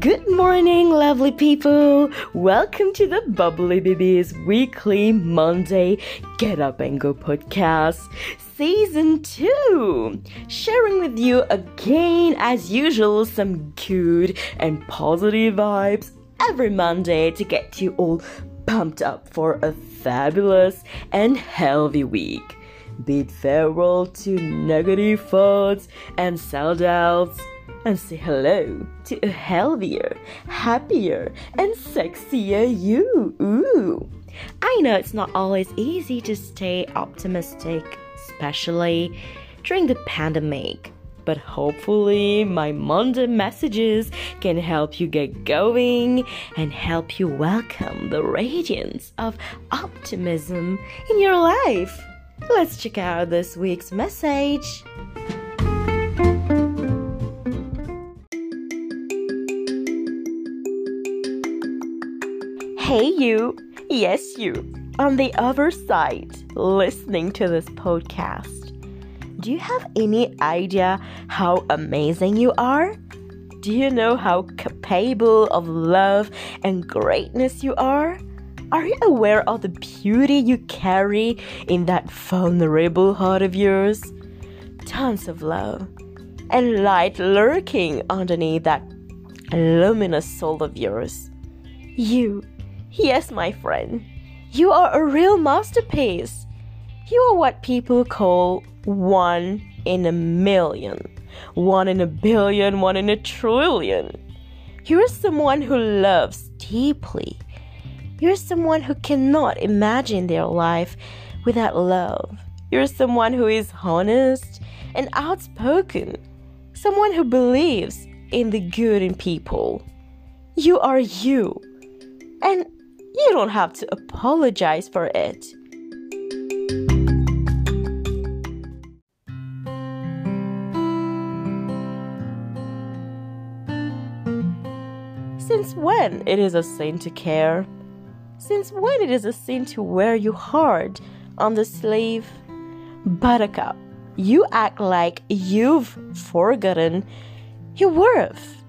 Good morning, lovely people. Welcome to the Bubbly Babies weekly Monday Get Up and Go podcast, season two. Sharing with you again, as usual, some good and positive vibes every Monday to get you all pumped up for a fabulous and healthy week. Bid farewell to negative thoughts and self doubts and say hello to a healthier, happier, and sexier you. Ooh. I know it's not always easy to stay optimistic, especially during the pandemic. But hopefully, my Monday messages can help you get going and help you welcome the radiance of optimism in your life. Let's check out this week's message. Hey, you. Yes, you. On the other side, listening to this podcast. Do you have any idea how amazing you are? Do you know how capable of love and greatness you are? Are you aware of the beauty you carry in that vulnerable heart of yours? Tons of love and light lurking underneath that luminous soul of yours. You Yes, my friend, you are a real masterpiece. You are what people call one in a million, one in a billion, one in a trillion. You're someone who loves deeply. You're someone who cannot imagine their life without love. You're someone who is honest and outspoken, someone who believes in the good in people. You are you. And you don't have to apologize for it. Since when it is a sin to care? Since when it is a sin to wear your heart on the sleeve? Buttercup, you act like you've forgotten your worth.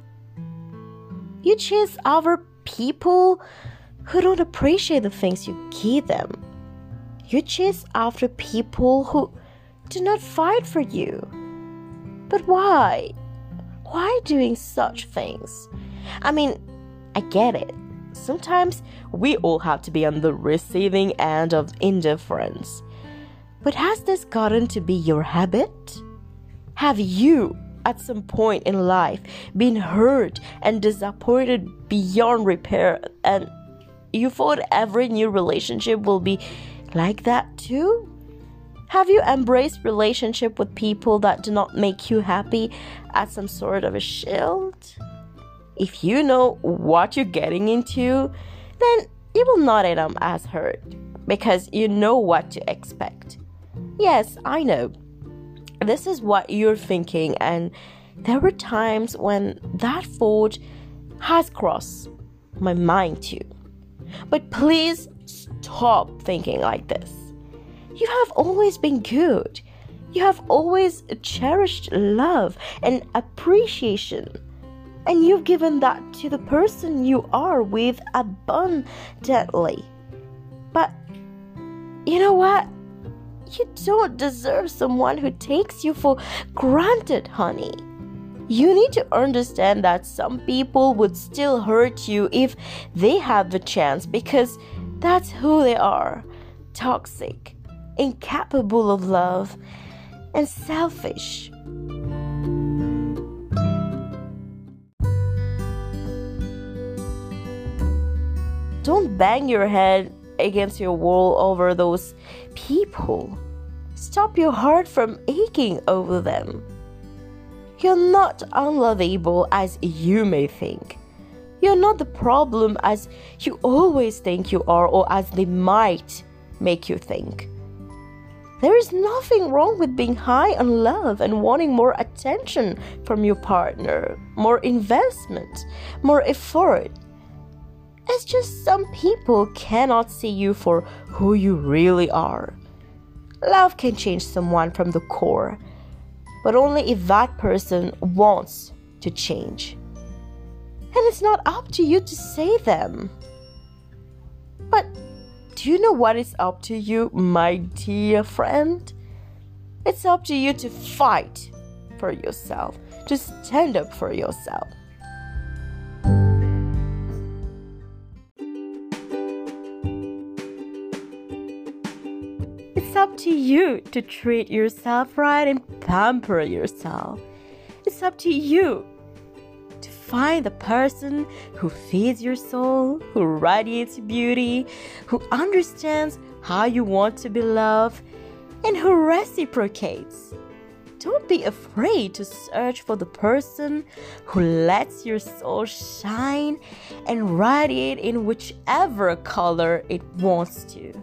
You chase other people who don't appreciate the things you give them. You chase after people who do not fight for you. But why? Why doing such things? I mean, I get it. Sometimes we all have to be on the receiving end of indifference. But has this gotten to be your habit? Have you, at some point in life, been hurt and disappointed beyond repair and you thought every new relationship will be like that too? Have you embraced relationship with people that do not make you happy as some sort of a shield? If you know what you're getting into, then you will not end up as hurt because you know what to expect. Yes, I know. This is what you're thinking, and there were times when that thought has crossed my mind too. But please stop thinking like this. You have always been good. You have always cherished love and appreciation. And you've given that to the person you are with abundantly. But you know what? You don't deserve someone who takes you for granted, honey you need to understand that some people would still hurt you if they have the chance because that's who they are toxic, incapable of love, and selfish. Don't bang your head against your wall over those people. Stop your heart from aching over them. You're not unlovable as you may think. You're not the problem as you always think you are or as they might make you think. There is nothing wrong with being high on love and wanting more attention from your partner, more investment, more effort. It's just some people cannot see you for who you really are. Love can change someone from the core but only if that person wants to change. And it's not up to you to say them. But do you know what is up to you, my dear friend? It's up to you to fight for yourself, to stand up for yourself. It's up to you to treat yourself right and pamper yourself. It's up to you to find the person who feeds your soul, who radiates beauty, who understands how you want to be loved, and who reciprocates. Don't be afraid to search for the person who lets your soul shine and radiate in whichever color it wants to.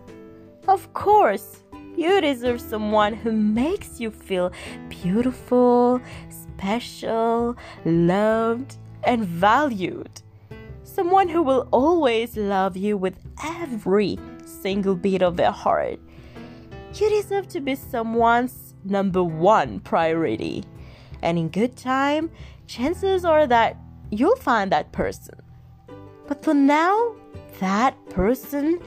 Of course, you deserve someone who makes you feel beautiful, special, loved, and valued. Someone who will always love you with every single beat of their heart. You deserve to be someone's number one priority. And in good time, chances are that you'll find that person. But for now, that person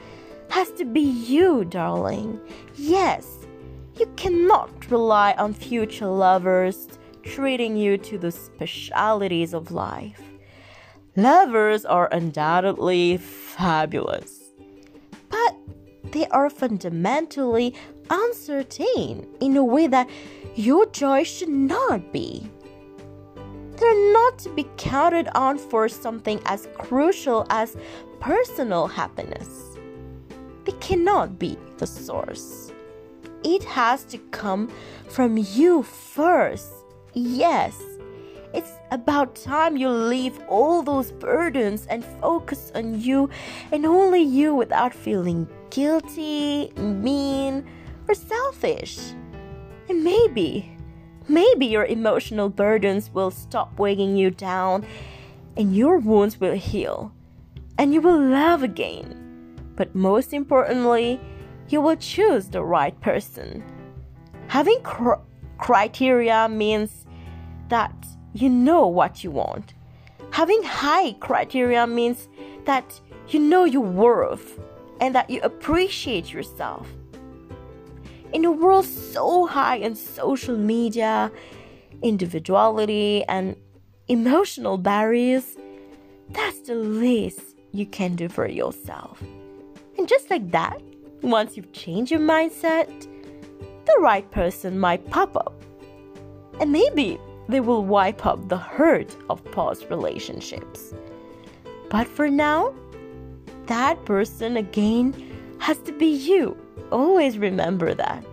has to be you, darling. Yes, you cannot rely on future lovers treating you to the specialities of life. Lovers are undoubtedly fabulous, but they are fundamentally uncertain in a way that your joy should not be. They're not to be counted on for something as crucial as personal happiness it cannot be the source. It has to come from you first. Yes, it's about time you leave all those burdens and focus on you and only you without feeling guilty, mean, or selfish. And maybe, maybe your emotional burdens will stop weighing you down and your wounds will heal and you will love again but most importantly, you will choose the right person. Having cr- criteria means that you know what you want. Having high criteria means that you know your worth and that you appreciate yourself. In a world so high in social media, individuality, and emotional barriers, that's the least you can do for yourself. And just like that, once you've changed your mindset, the right person might pop up. And maybe they will wipe up the hurt of past relationships. But for now, that person again has to be you. Always remember that.